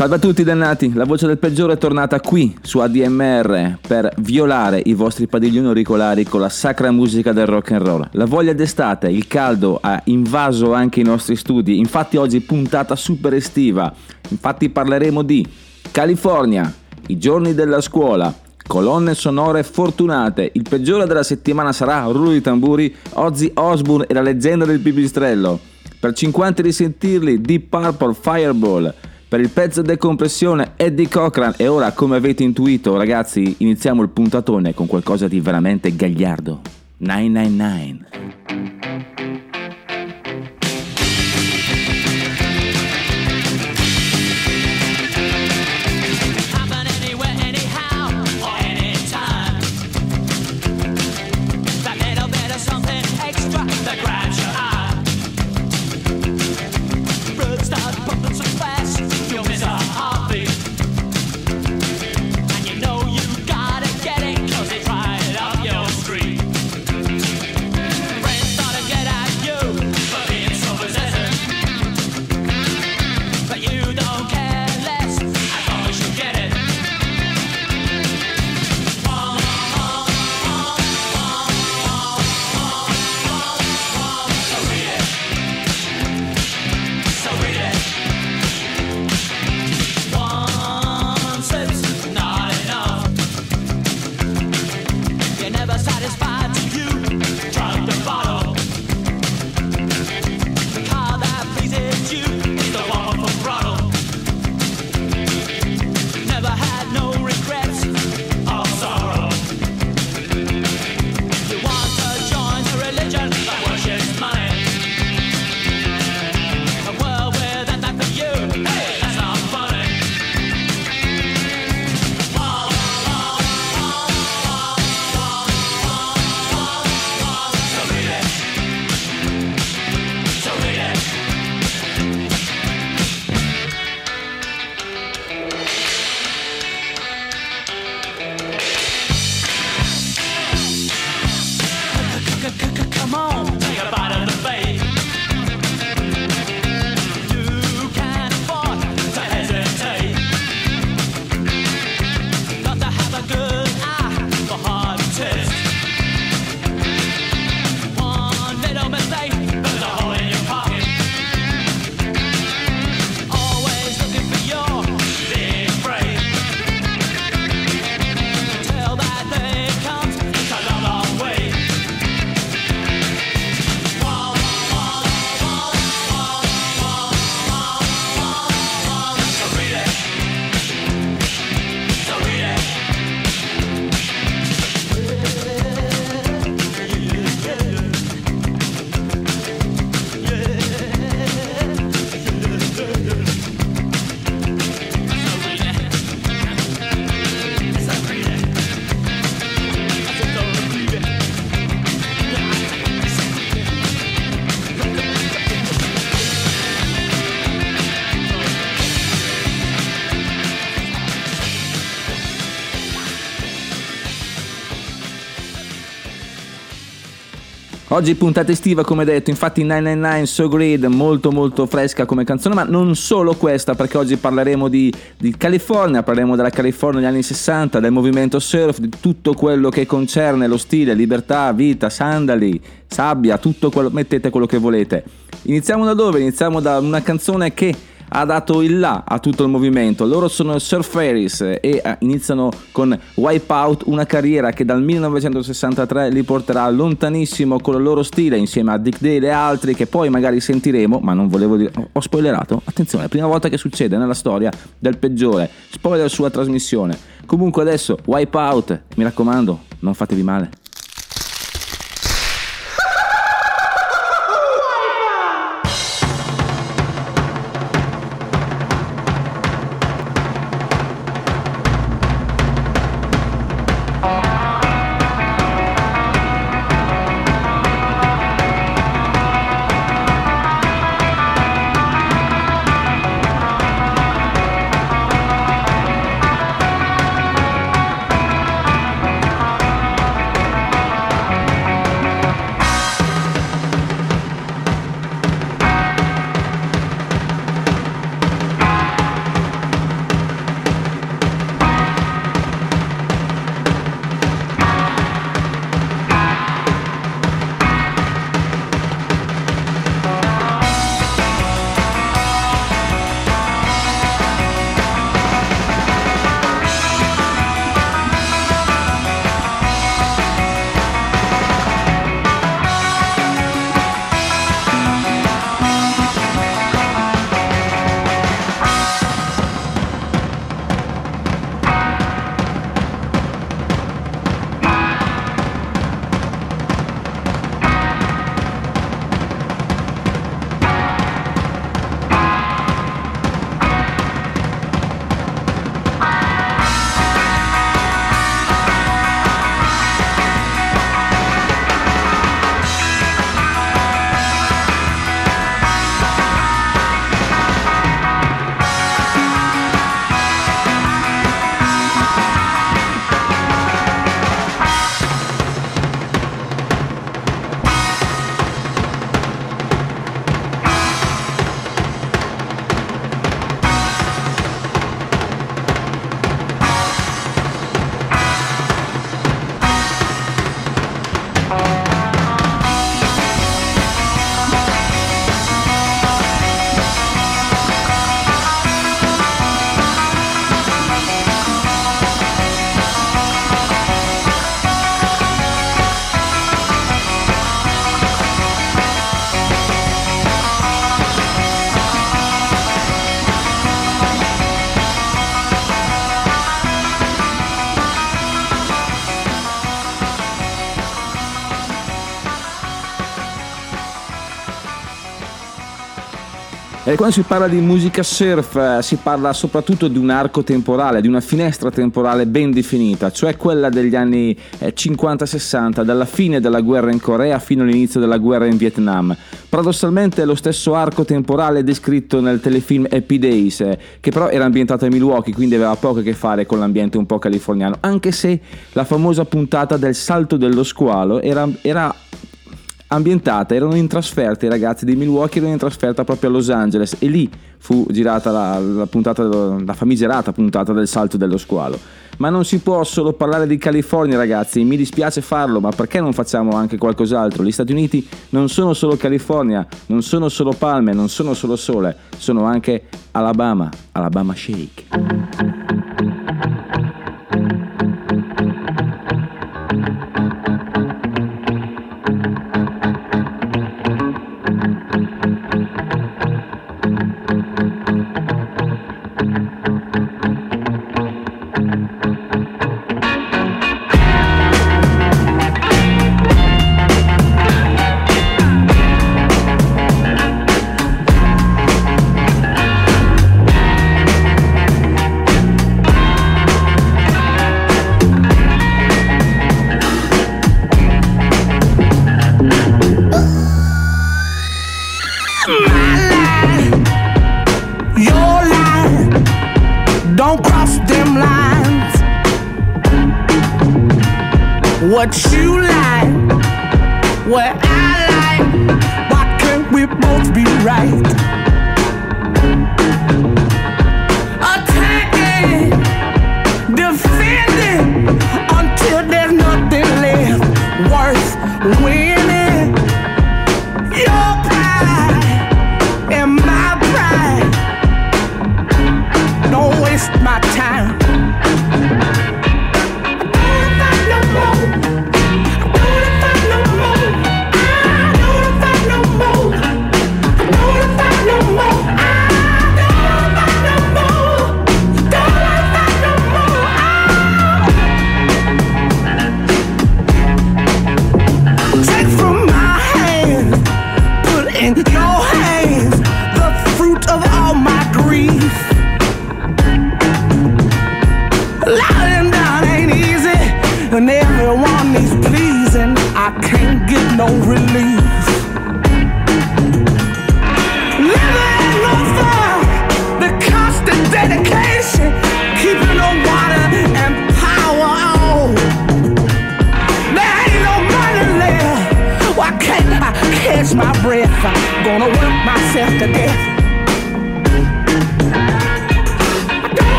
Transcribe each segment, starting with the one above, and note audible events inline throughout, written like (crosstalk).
Salve a tutti dannati, la voce del peggiore è tornata qui su ADMR per violare i vostri padiglioni auricolari con la sacra musica del rock and roll. La voglia d'estate, il caldo ha invaso anche i nostri studi, infatti oggi puntata super estiva, infatti parleremo di California, i giorni della scuola, colonne sonore fortunate, il peggiore della settimana sarà rullo di tamburi, Ozzy Osbourne e la leggenda del pipistrello. Per 50 risentirli, Deep Purple Fireball. Per il pezzo decompressione Eddie Cochran e ora come avete intuito ragazzi iniziamo il puntatone con qualcosa di veramente gagliardo. 999. Oggi puntata estiva come detto, infatti 999 So Great, molto molto fresca come canzone, ma non solo questa perché oggi parleremo di, di California, parleremo della California degli anni 60, del movimento surf, di tutto quello che concerne lo stile, libertà, vita, sandali, sabbia, tutto quello, mettete quello che volete. Iniziamo da dove? Iniziamo da una canzone che ha dato il là a tutto il movimento. Loro sono Surf Fairies e eh, iniziano con Wipeout, una carriera che dal 1963 li porterà lontanissimo con il loro stile insieme a Dick Dale e altri che poi magari sentiremo, ma non volevo dire... Ho spoilerato? Attenzione, è la prima volta che succede nella storia del peggiore. Spoiler sulla trasmissione. Comunque adesso Wipeout, mi raccomando, non fatevi male. E quando si parla di musica surf eh, si parla soprattutto di un arco temporale, di una finestra temporale ben definita, cioè quella degli anni eh, 50-60, dalla fine della guerra in Corea fino all'inizio della guerra in Vietnam. Paradossalmente è lo stesso arco temporale descritto nel telefilm Happy Days, eh, che però era ambientato a Milwaukee, quindi aveva poco a che fare con l'ambiente un po' californiano, anche se la famosa puntata del salto dello squalo era, era ambientata, erano in trasferta i ragazzi di Milwaukee, erano in trasferta proprio a Los Angeles e lì fu girata la, la puntata, la famigerata puntata del salto dello squalo. Ma non si può solo parlare di California ragazzi, mi dispiace farlo, ma perché non facciamo anche qualcos'altro? Gli Stati Uniti non sono solo California, non sono solo palme, non sono solo sole, sono anche Alabama, Alabama Shake.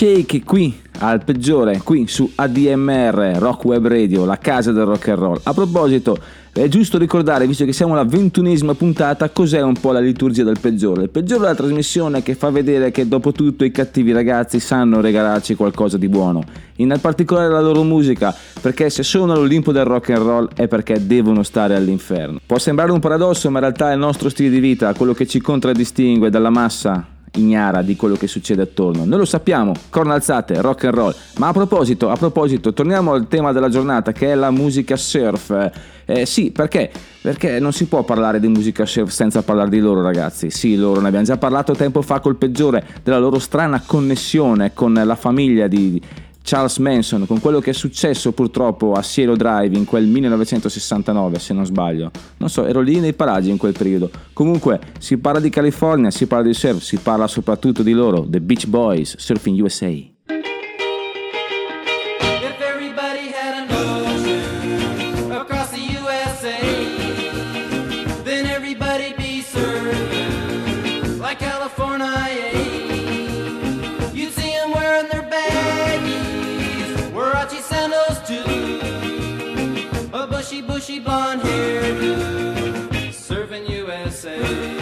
Shake qui al peggiore, qui su ADMR Rock Web Radio, la casa del rock and roll. A proposito, È giusto ricordare, visto che siamo alla ventunesima puntata, cos'è un po' la liturgia del peggiore. Il peggiore è la trasmissione che fa vedere che dopo tutto i cattivi ragazzi sanno regalarci qualcosa di buono. In particolare la loro musica, perché se sono all'Olimpo del rock and roll è perché devono stare all'inferno. Può sembrare un paradosso, ma in realtà è il nostro stile di vita, quello che ci contraddistingue dalla massa ignara di quello che succede attorno. Noi lo sappiamo, corna alzate, rock and roll. Ma a proposito, a proposito, torniamo al tema della giornata che è la musica surf. Eh, sì, perché? Perché non si può parlare di musica surf senza parlare di loro ragazzi. Sì, loro ne abbiamo già parlato tempo fa col peggiore della loro strana connessione con la famiglia di Charles Manson, con quello che è successo purtroppo a Cielo Drive in quel 1969, se non sbaglio. Non so, ero lì nei paraggi in quel periodo. Comunque, si parla di California, si parla di surf, si parla soprattutto di loro, The Beach Boys, Surfing USA. Bushy, bushy blonde hairdo, serving USA.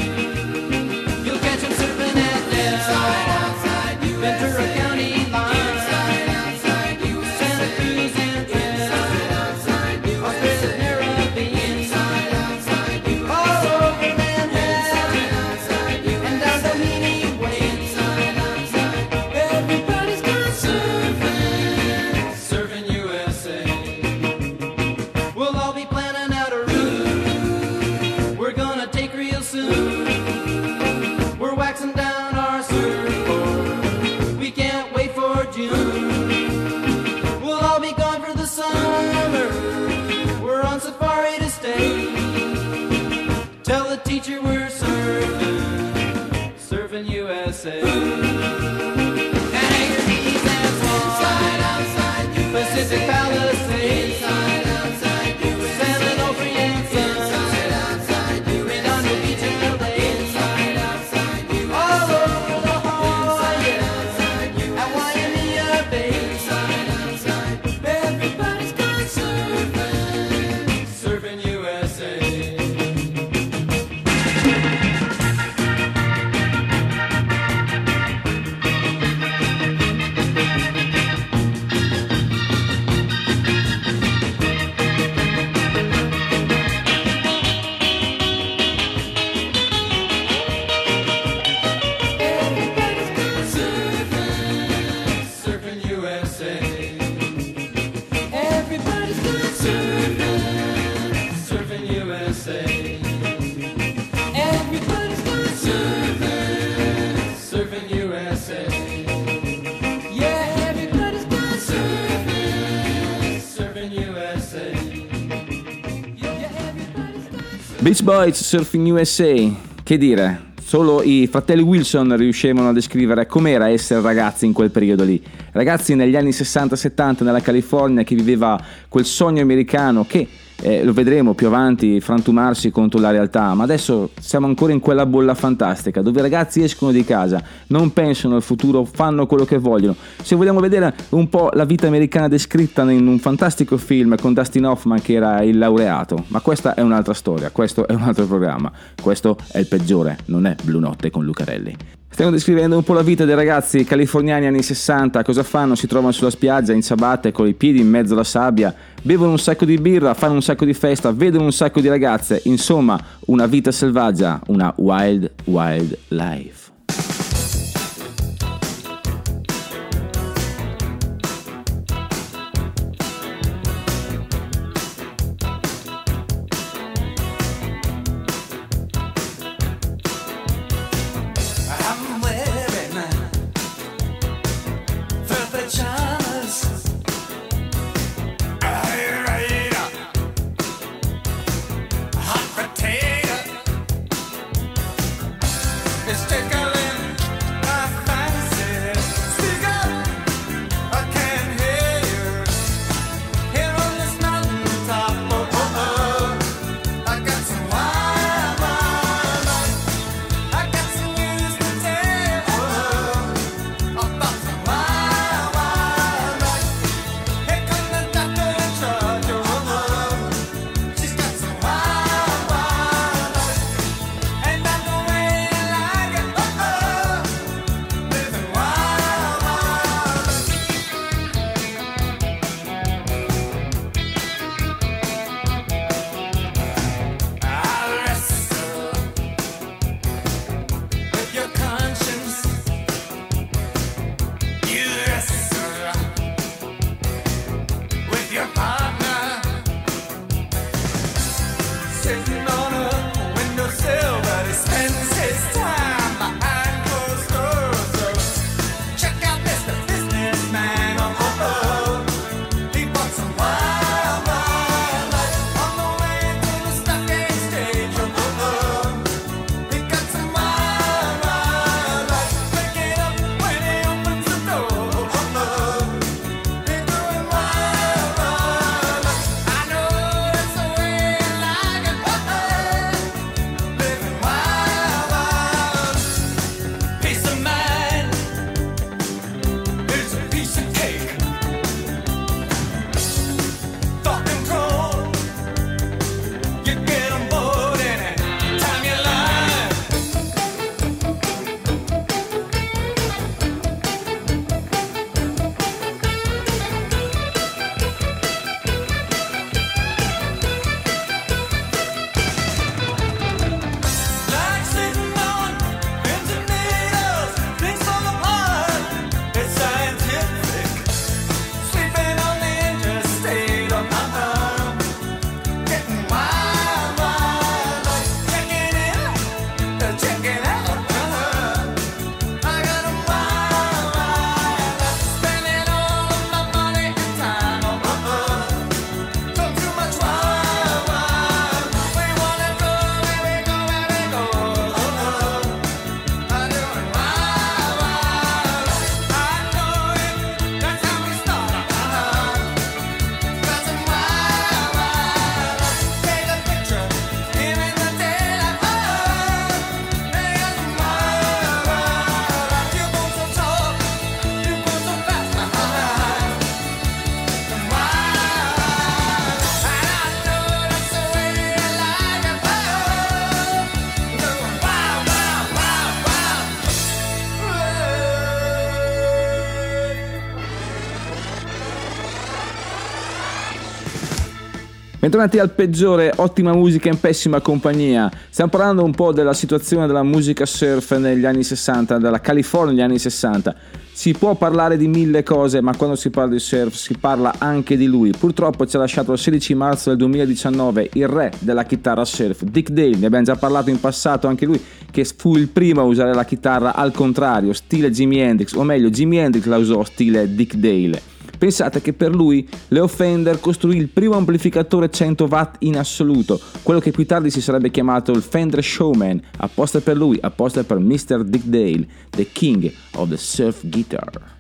Beach Boys, Surfing USA. Che dire? Solo i fratelli Wilson riuscivano a descrivere com'era essere ragazzi in quel periodo lì. Ragazzi negli anni 60-70 nella California che viveva quel sogno americano che, eh, lo vedremo più avanti, frantumarsi contro la realtà, ma adesso siamo ancora in quella bolla fantastica dove i ragazzi escono di casa, non pensano al futuro, fanno quello che vogliono. Se vogliamo vedere un po' la vita americana descritta in un fantastico film con Dustin Hoffman che era il laureato, ma questa è un'altra storia, questo è un altro programma, questo è il peggiore, non è Blu Notte con Lucarelli. Stiamo descrivendo un po' la vita dei ragazzi californiani anni 60, cosa fanno? Si trovano sulla spiaggia in ciabatte con i piedi in mezzo alla sabbia, bevono un sacco di birra, fanno un sacco di festa, vedono un sacco di ragazze, insomma una vita selvaggia, una wild wild life. Bentornati al peggiore, ottima musica in pessima compagnia. Stiamo parlando un po' della situazione della musica surf negli anni 60, della California negli anni 60. Si può parlare di mille cose, ma quando si parla di surf si parla anche di lui. Purtroppo ci ha lasciato il 16 marzo del 2019 il re della chitarra surf, Dick Dale. Ne abbiamo già parlato in passato anche lui, che fu il primo a usare la chitarra al contrario, stile Jimi Hendrix, o meglio, Jimi Hendrix la usò stile Dick Dale. Pensate che per lui Leo Fender costruì il primo amplificatore 100 watt in assoluto, quello che più tardi si sarebbe chiamato il Fender Showman, apposta per lui, apposta per Mr. Dick Dale, the king of the surf guitar.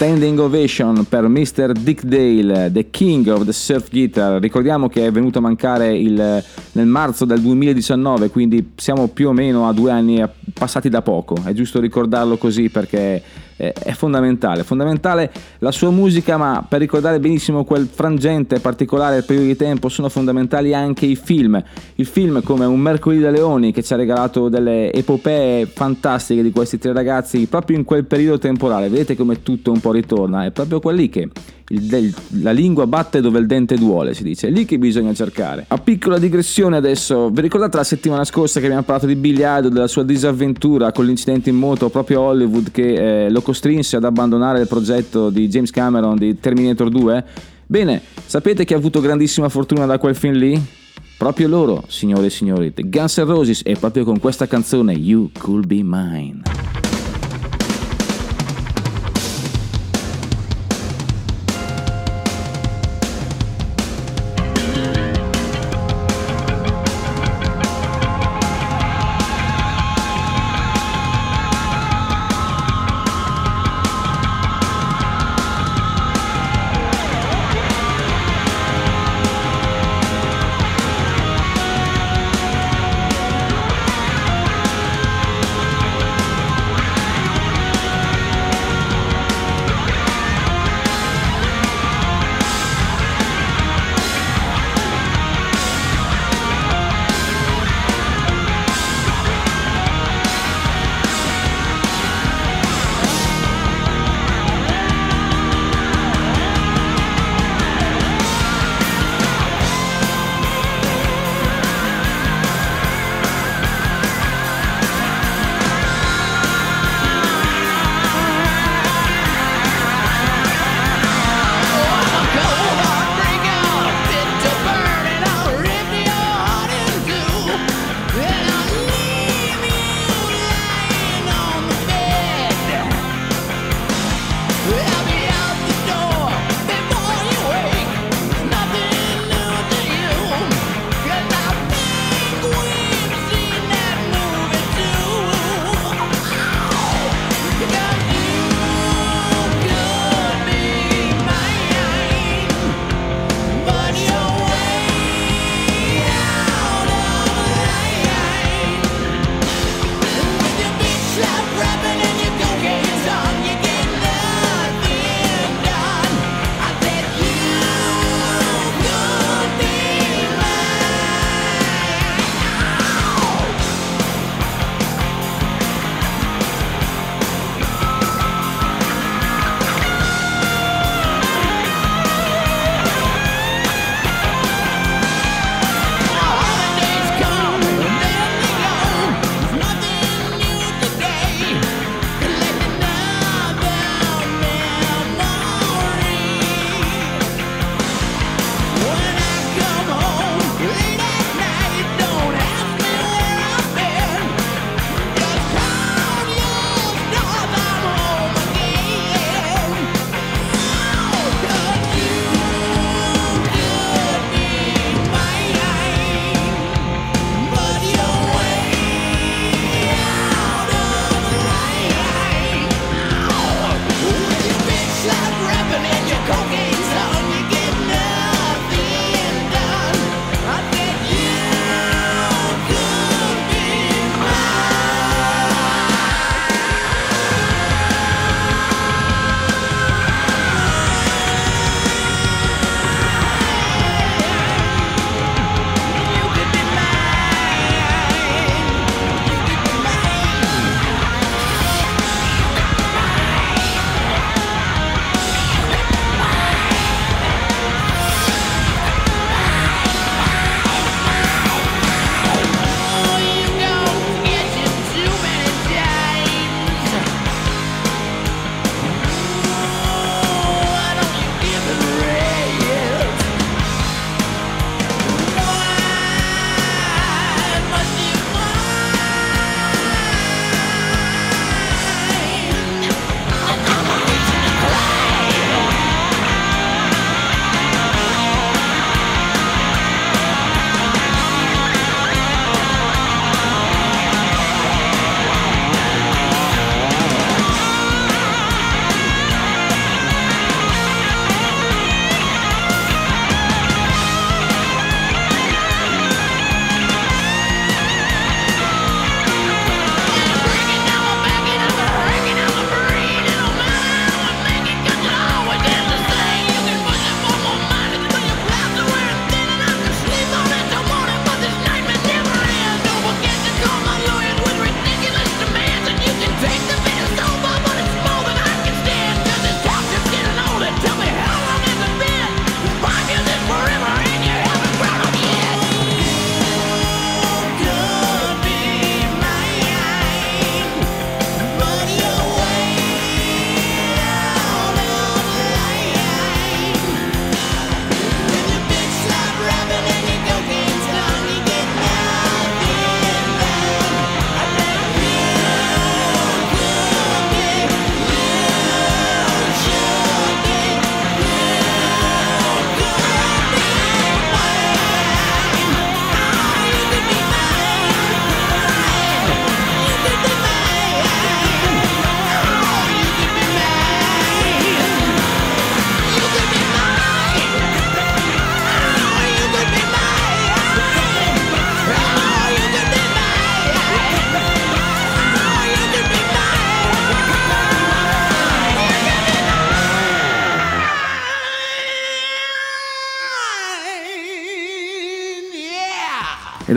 Standing ovation per Mr. Dick Dale, the king of the surf guitar. Ricordiamo che è venuto a mancare il- nel marzo del 2019, quindi siamo più o meno a due anni passati da poco. È giusto ricordarlo così perché è, fondamentale. Fondamentale la sua musica, ma per ricordare benissimo quel frangente particolare del periodo di tempo sono fondamentali anche i film. Il film come Un Mercoledì da Leoni che ci ha regalato delle epopee fantastiche di questi tre ragazzi proprio in quel periodo temporale. Vedete come tutto un po' ritorna, è proprio quelli che il- del- la lingua batte dove il dente duole, si dice, è lì che bisogna cercare. A piccola digressione adesso, vi ricordate la settimana scorsa che abbiamo parlato di Billy Idol, della sua disavventura con l'incidente in moto proprio a Hollywood che eh, lo costrinse ad abbandonare il progetto di James Cameron di Terminator 2? Bene, sapete che ha avuto grandissima fortuna da quel film lì? Proprio loro, signore e signori, The Guns N' Roses e proprio con questa canzone You Could Be Mine.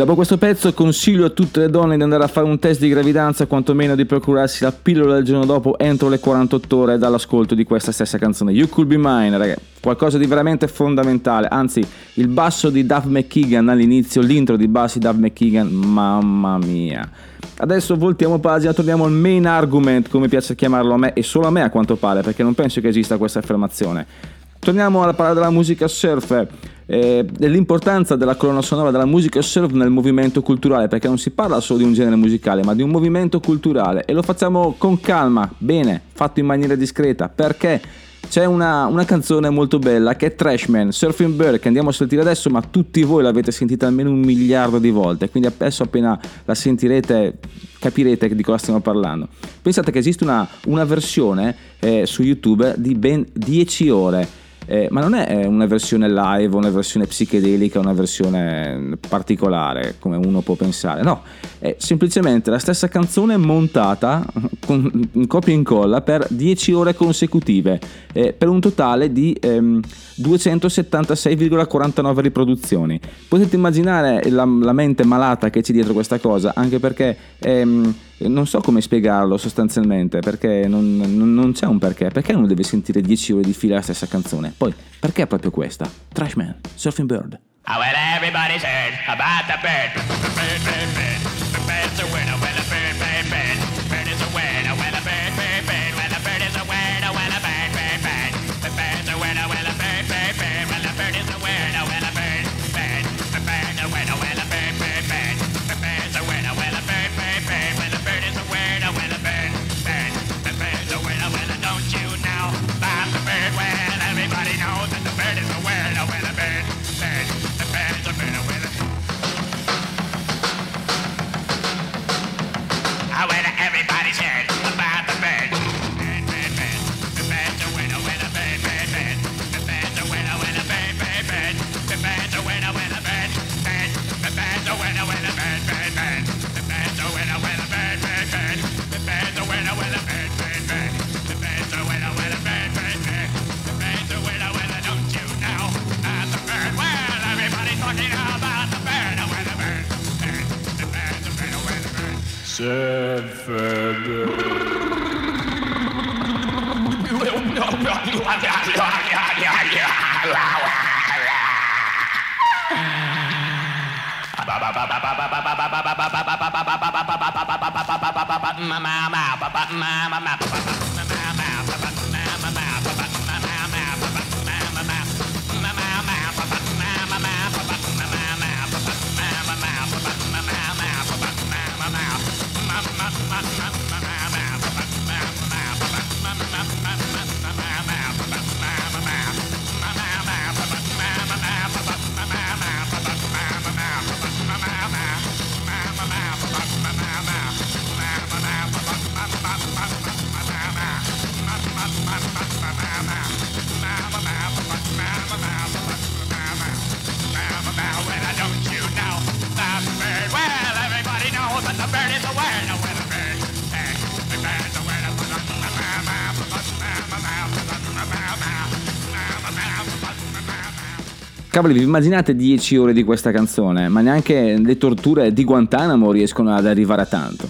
Dopo questo pezzo consiglio a tutte le donne di andare a fare un test di gravidanza, quantomeno di procurarsi la pillola del giorno dopo entro le 48 ore dall'ascolto di questa stessa canzone. You Could Be Mine, ragazzi, qualcosa di veramente fondamentale. Anzi, il basso di Duff McKeegan all'inizio, l'intro di bassi Duff McKeegan, mamma mia. Adesso voltiamo pagina, torniamo al main argument, come piace chiamarlo a me, e solo a me a quanto pare, perché non penso che esista questa affermazione. Torniamo alla parola della musica surf eh, dell'importanza della colonna sonora della musica surf nel movimento culturale, perché non si parla solo di un genere musicale, ma di un movimento culturale e lo facciamo con calma, bene, fatto in maniera discreta, perché c'è una, una canzone molto bella che è Trashman, Surfing Bird, che andiamo a sentire adesso, ma tutti voi l'avete sentita almeno un miliardo di volte, quindi adesso appena la sentirete capirete di cosa stiamo parlando. Pensate che esiste una, una versione eh, su YouTube di ben 10 ore. Eh, ma non è eh, una versione live, una versione psichedelica, una versione particolare come uno può pensare. No, è semplicemente la stessa canzone montata (laughs) con, in copia e incolla per 10 ore consecutive, eh, per un totale di ehm, 276,49 riproduzioni. Potete immaginare la, la mente malata che c'è dietro questa cosa, anche perché ehm, non so come spiegarlo sostanzialmente, perché non, non- non c'è un perché. Perché uno deve sentire 10 ore di fila la stessa canzone? Poi, perché proprio questa? Trashman, Surfing Bird. Oh, well, bird. Don't Cavoli, vi immaginate 10 ore di questa canzone, ma neanche le torture di Guantanamo riescono ad arrivare a tanto.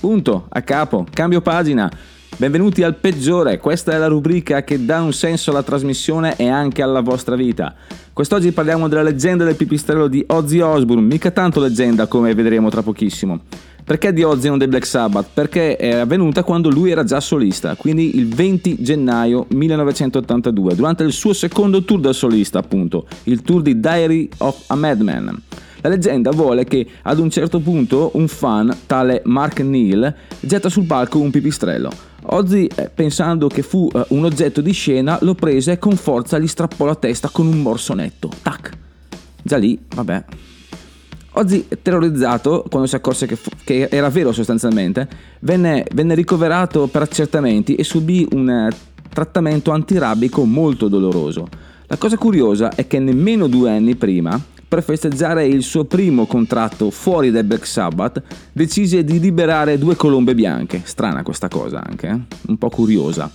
Punto, a capo, cambio pagina. Benvenuti al peggiore, questa è la rubrica che dà un senso alla trasmissione e anche alla vostra vita. Quest'oggi parliamo della leggenda del pipistrello di Ozzy Osbourne, mica tanto leggenda come vedremo tra pochissimo. Perché di Ozzy non dei Black Sabbath? Perché è avvenuta quando lui era già solista, quindi il 20 gennaio 1982, durante il suo secondo tour da solista, appunto, il tour di Diary of a Madman. La leggenda vuole che ad un certo punto un fan, tale Mark Neal, getta sul palco un pipistrello. Ozzy, eh, pensando che fu eh, un oggetto di scena, lo prese e con forza gli strappò la testa con un morso netto. Tac! Già lì, vabbè, Ozzy, terrorizzato, quando si accorse che, fu- che era vero sostanzialmente, venne, venne ricoverato per accertamenti e subì un eh, trattamento antirabico molto doloroso. La cosa curiosa è che nemmeno due anni prima, per festeggiare il suo primo contratto fuori dai Black Sabbath, decise di liberare due colombe bianche. Strana questa cosa anche, eh? un po' curiosa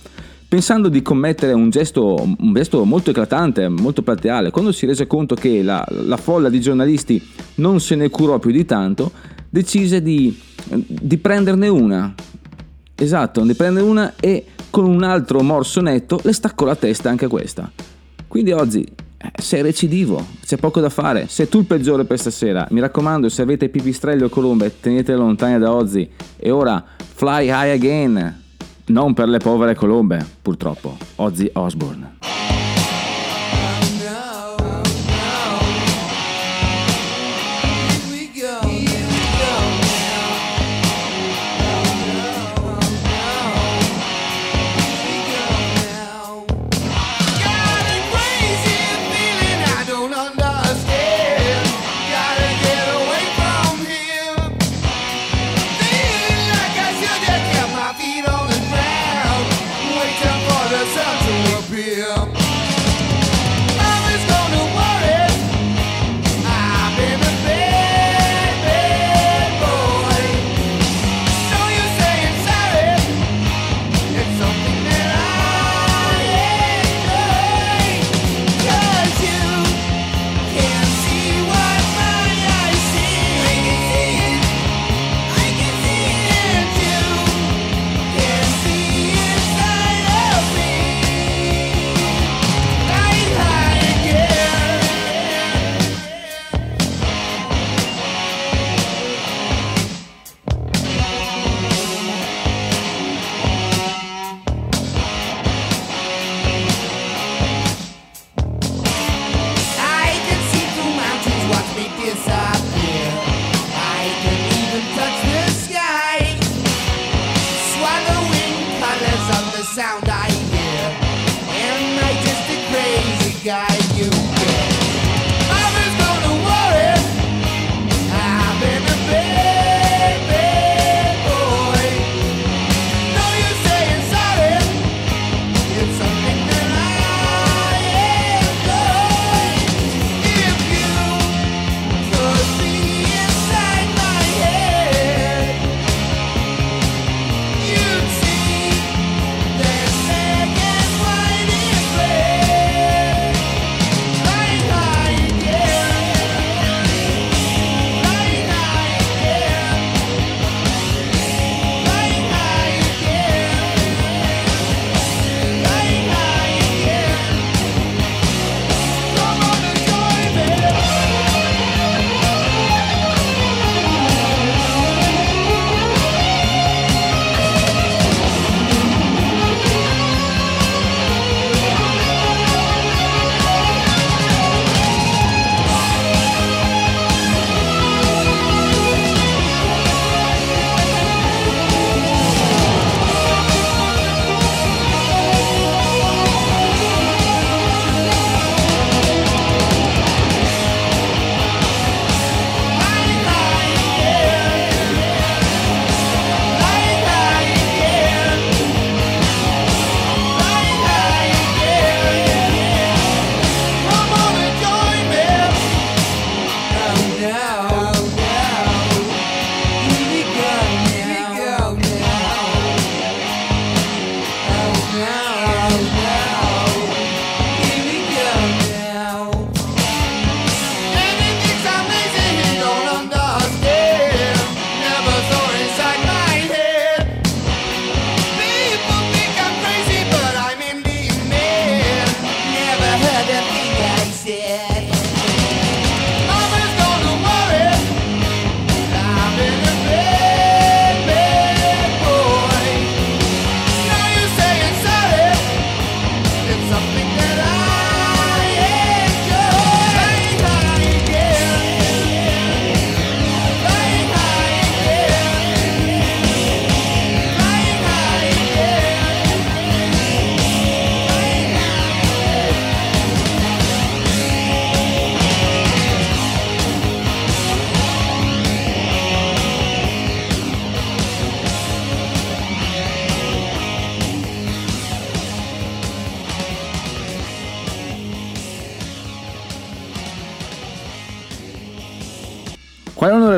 pensando di commettere un gesto, un gesto molto eclatante, molto plateale. Quando si rese conto che la, la folla di giornalisti non se ne curò più di tanto, decise di, di prenderne una. Esatto, ne prende una e con un altro morso netto le staccò la testa anche questa. Quindi oggi eh, sei recidivo, c'è poco da fare. Sei tu il peggiore per stasera. Mi raccomando, se avete pipistrelli o colombe, tenete lontane da Ozzy. E ora, fly high again! Non per le povere colombe, purtroppo. Ozzy Osbourne.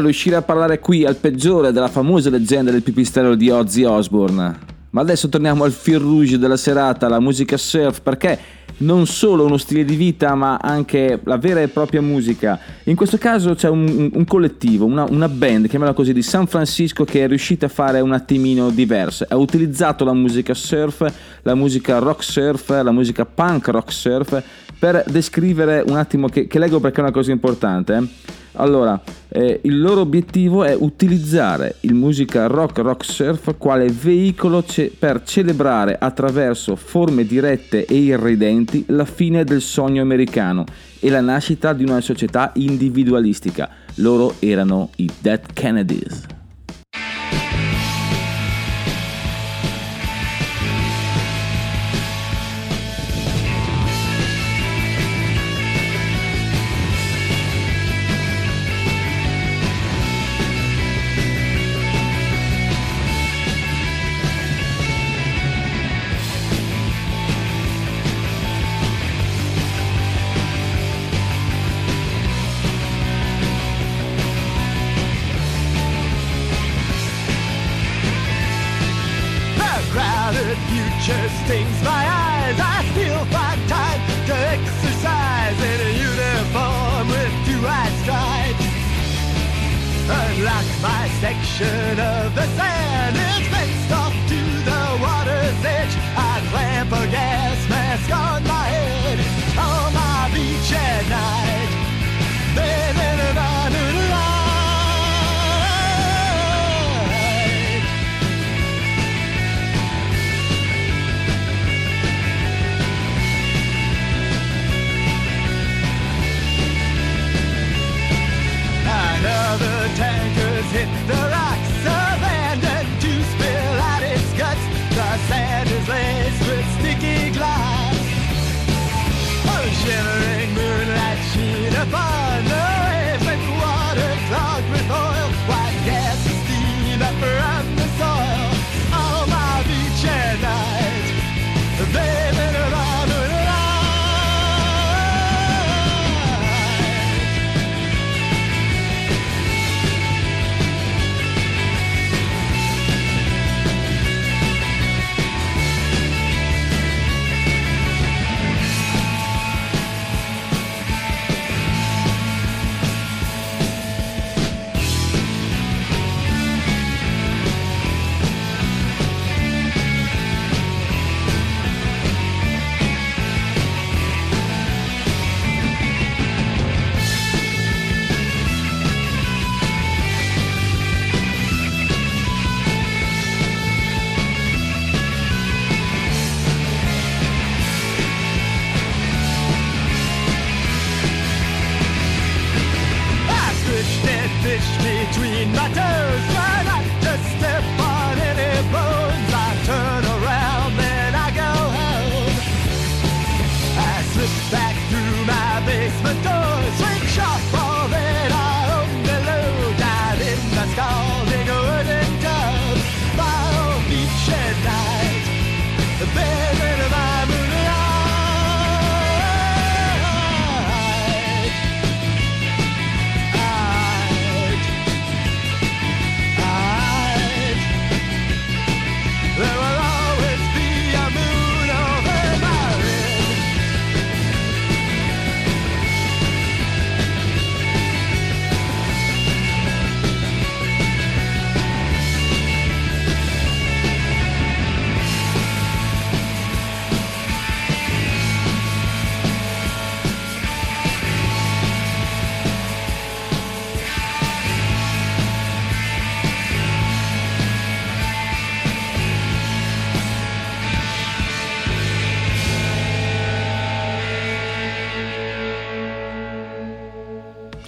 riuscire a parlare qui al peggiore della famosa leggenda del pipistrello di Ozzy Osbourne. Ma adesso torniamo al fil rouge della serata, la musica surf, perché non solo uno stile di vita, ma anche la vera e propria musica. In questo caso c'è un, un collettivo, una, una band, chiamiamola così, di San Francisco che è riuscita a fare un attimino diverso. Ha utilizzato la musica surf, la musica rock surf, la musica punk rock surf per descrivere un attimo, che, che leggo perché è una cosa importante. Eh? Allora, eh, il loro obiettivo è utilizzare il musica rock rock surf quale veicolo ce- per celebrare attraverso forme dirette e irridenti la fine del sogno americano e la nascita di una società individualistica. Loro erano i Dead Kennedys.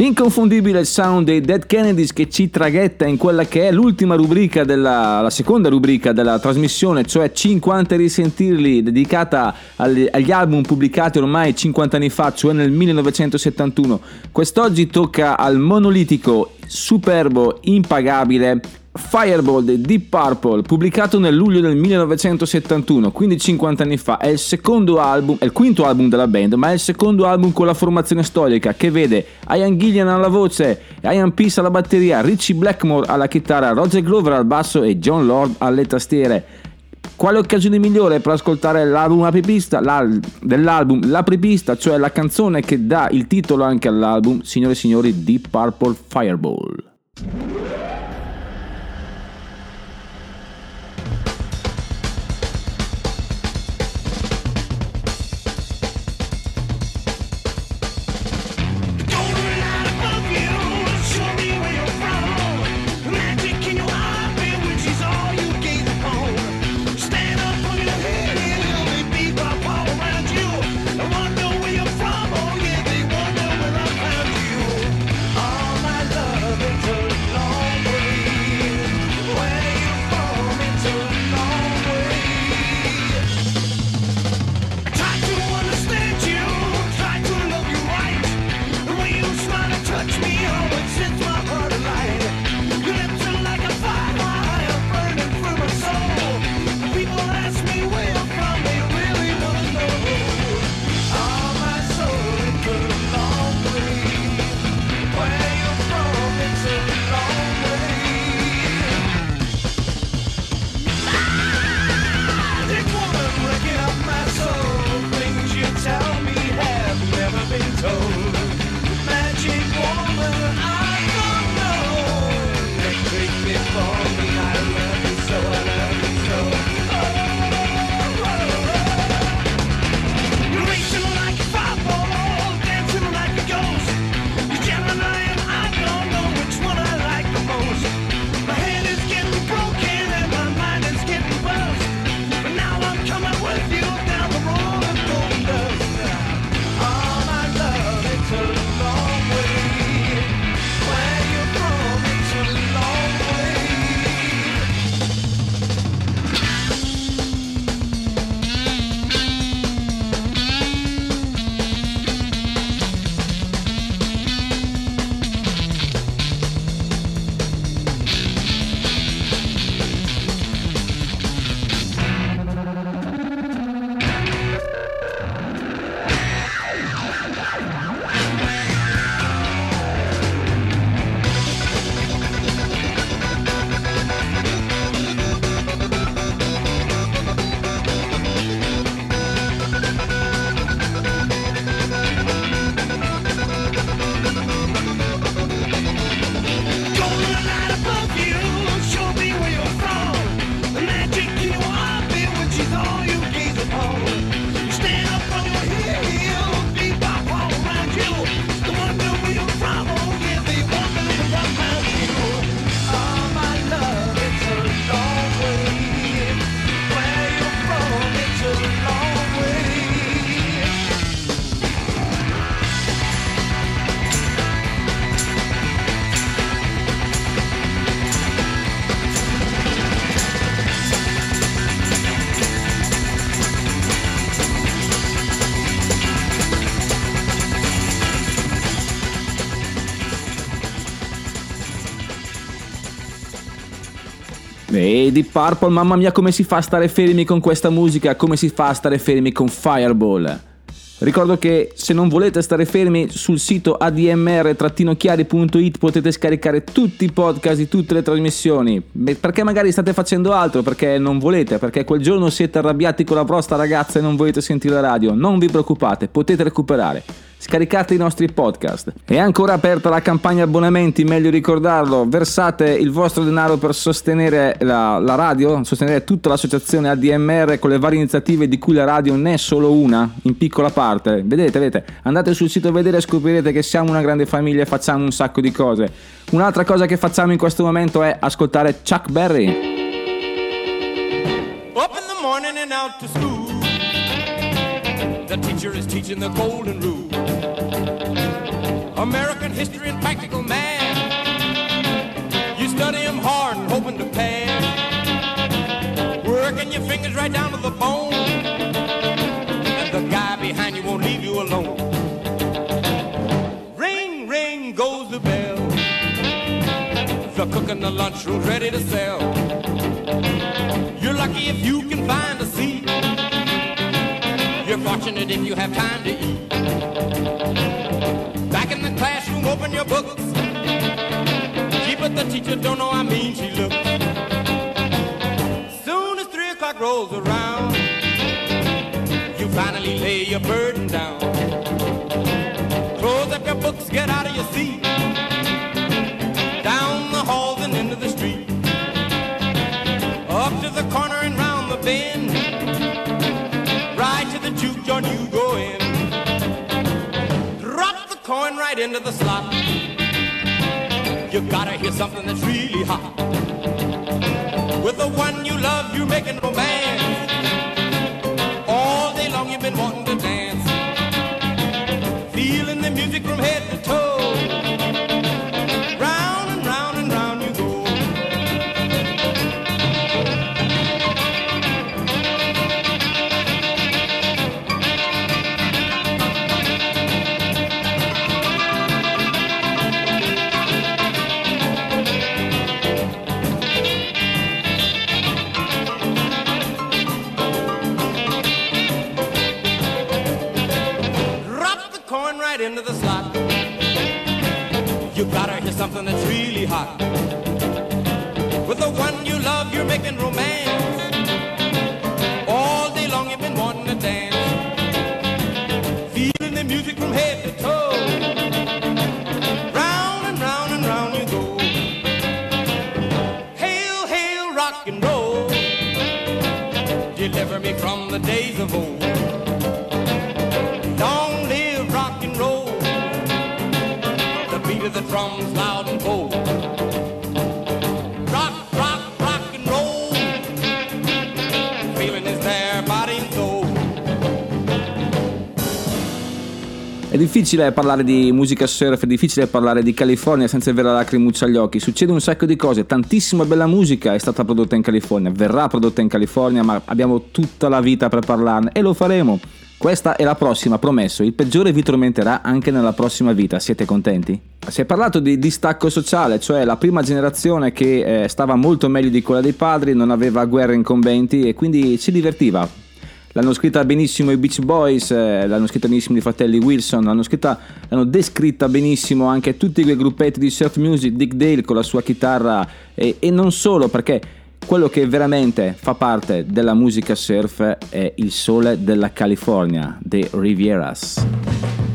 Inconfondibile il sound dei Dead Kennedys che ci traghetta in quella che è l'ultima rubrica della la seconda rubrica della trasmissione, cioè 50 risentirli, dedicata agli, agli album pubblicati ormai 50 anni fa, cioè nel 1971. Quest'oggi tocca al monolitico, superbo, impagabile Fireball dei Deep Purple, pubblicato nel luglio del 1971, quindi 50 anni fa, è il secondo album, è il quinto album della band, ma è il secondo album con la formazione storica che vede Ian Gillian alla voce, Ian Peace alla batteria, Richie Blackmore alla chitarra, Roger Glover al basso e John Lord alle tastiere. Quale occasione migliore per ascoltare l'album apripista, l'al- dell'album L'apripista, cioè la canzone che dà il titolo anche all'album, signore e signori, Deep Purple Fireball. E Deep Purple, mamma mia come si fa a stare fermi con questa musica, come si fa a stare fermi con Fireball. Ricordo che se non volete stare fermi sul sito admr-chiari.it potete scaricare tutti i podcast di tutte le trasmissioni. Perché magari state facendo altro, perché non volete, perché quel giorno siete arrabbiati con la vostra ragazza e non volete sentire la radio. Non vi preoccupate, potete recuperare. Scaricate i nostri podcast. È ancora aperta la campagna abbonamenti, meglio ricordarlo. Versate il vostro denaro per sostenere la, la radio, sostenere tutta l'associazione ADMR con le varie iniziative di cui la radio ne è solo una, in piccola parte. Vedete, vedete, andate sul sito a vedere e scoprirete che siamo una grande famiglia e facciamo un sacco di cose. Un'altra cosa che facciamo in questo momento è ascoltare Chuck Berry. Up in the morning and out to school. The teacher is teaching the golden rule. American history and practical math. You study 'em hard and hoping to pass. Working your fingers right down to the bone. And the guy behind you won't leave you alone. Ring, ring goes the bell. The cook in the lunchroom's ready to sell. You're lucky if you can find a seat. You're fortunate if you have time to eat. Open your books. Gee, but the teacher don't know how mean she looks. Soon as three o'clock rolls around, you finally lay your burden down. Close up your books, get out of your seat. Down the halls and into the street. Up to the corner and round the bend. Right to the juke joint you go in. Drop the coin right into the slot. Gotta hear something that's really hot. With the one you love, you're making romance. All day long you've been wanting to dance. Feeling the music from head to toe. Something that's really hot. With the one you love, you're making romance. All day long you've been wanting to dance. Feeling the music from head to toe. Round and round and round you go. Hail, hail, rock and roll. Deliver me from the days of old. Drums loud and bold. È difficile parlare di musica surf, è difficile parlare di California senza avere la lacrimuccia agli occhi. Succede un sacco di cose, tantissima bella musica è stata prodotta in California, verrà prodotta in California, ma abbiamo tutta la vita per parlarne e lo faremo. Questa è la prossima, promesso. Il peggiore vi tormenterà anche nella prossima vita. Siete contenti? Si è parlato di distacco sociale, cioè la prima generazione che eh, stava molto meglio di quella dei padri, non aveva guerre incombenti e quindi si divertiva. L'hanno scritta benissimo i Beach Boys, eh, l'hanno scritta benissimo i fratelli Wilson, l'hanno, scritta, l'hanno descritta benissimo anche tutti quei gruppetti di surf music, Dick Dale con la sua chitarra e, e non solo perché quello che veramente fa parte della musica surf è il sole della California, The Rivieras.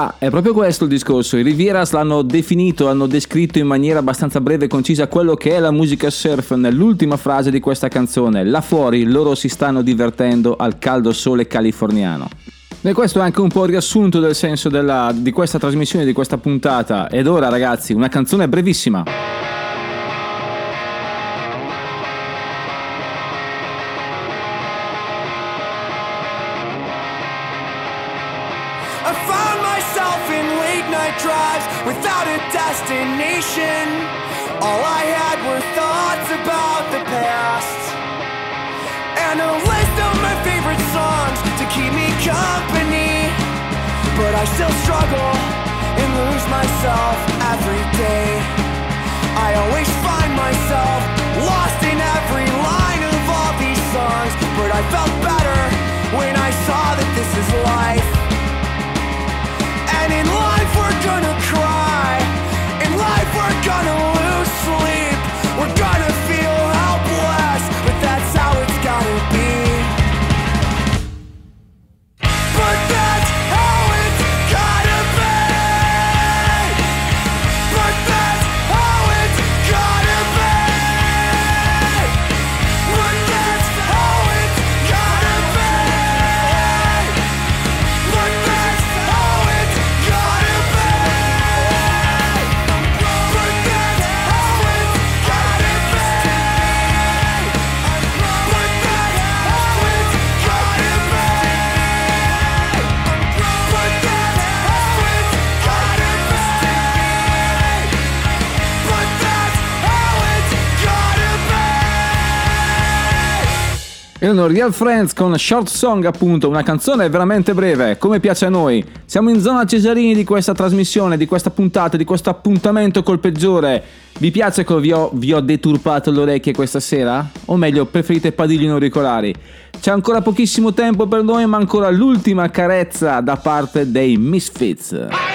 Già, è proprio questo il discorso. I Rivieras l'hanno definito, hanno descritto in maniera abbastanza breve e concisa quello che è la musica surf nell'ultima frase di questa canzone. Là fuori loro si stanno divertendo al caldo sole californiano. E questo è anche un po' il riassunto del senso della- di questa trasmissione, di questa puntata. Ed ora ragazzi, una canzone brevissima. Destination. All I had were thoughts about the past. And a list of my favorite songs to keep me company. But I still struggle and lose myself every day. I always find myself Real Friends con Short Song appunto, una canzone veramente breve, come piace a noi. Siamo in zona Cesarini di questa trasmissione, di questa puntata, di questo appuntamento col peggiore. Vi piace che vi ho, vi ho deturpato le orecchie questa sera? O meglio, preferite padigli non auricolari? C'è ancora pochissimo tempo per noi, ma ancora l'ultima carezza da parte dei Misfits.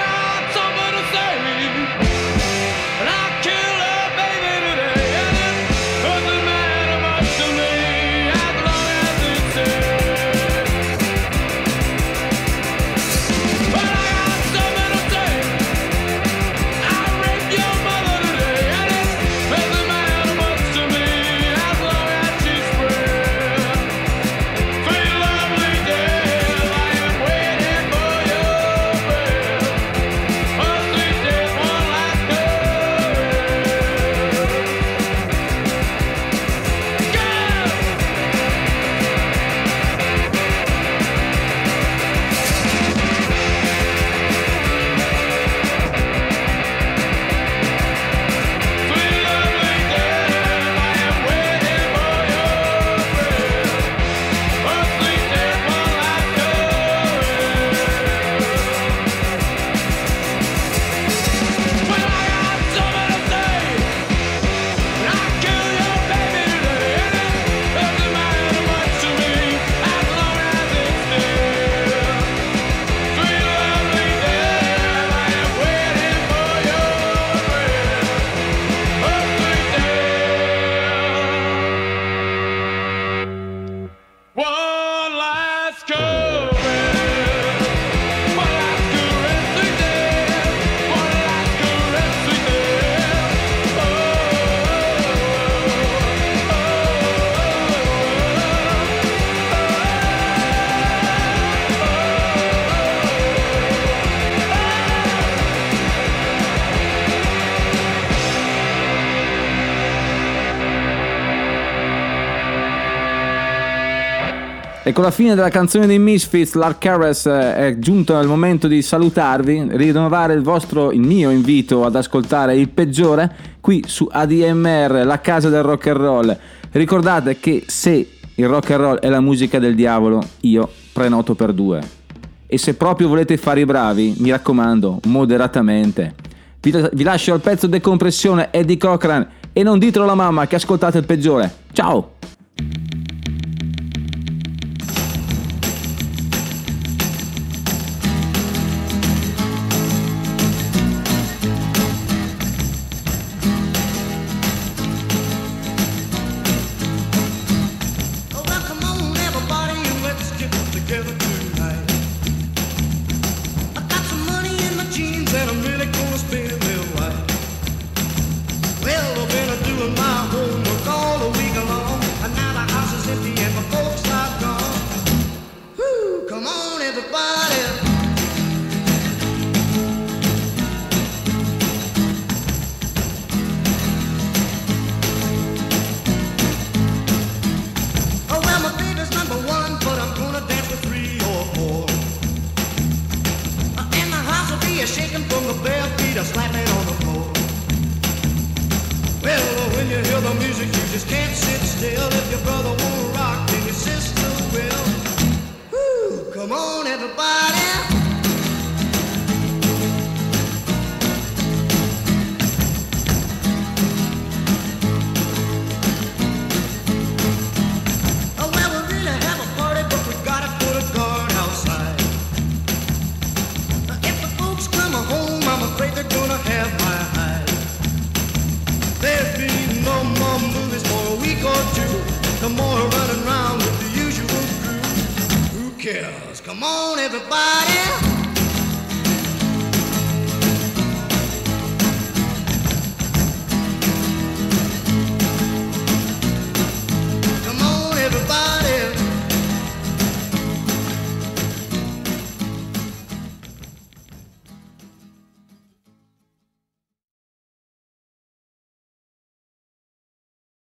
Con la fine della canzone dei Misfits, l'Art Caress eh, è giunto il momento di salutarvi, rinnovare il vostro, il mio invito ad ascoltare il peggiore qui su ADMR, la casa del rock and roll. Ricordate che se il rock and roll è la musica del diavolo, io prenoto per due. E se proprio volete fare i bravi, mi raccomando, moderatamente. Vi, vi lascio al pezzo decompressione Eddie Cochran e non ditelo alla mamma che ascoltate il peggiore. Ciao!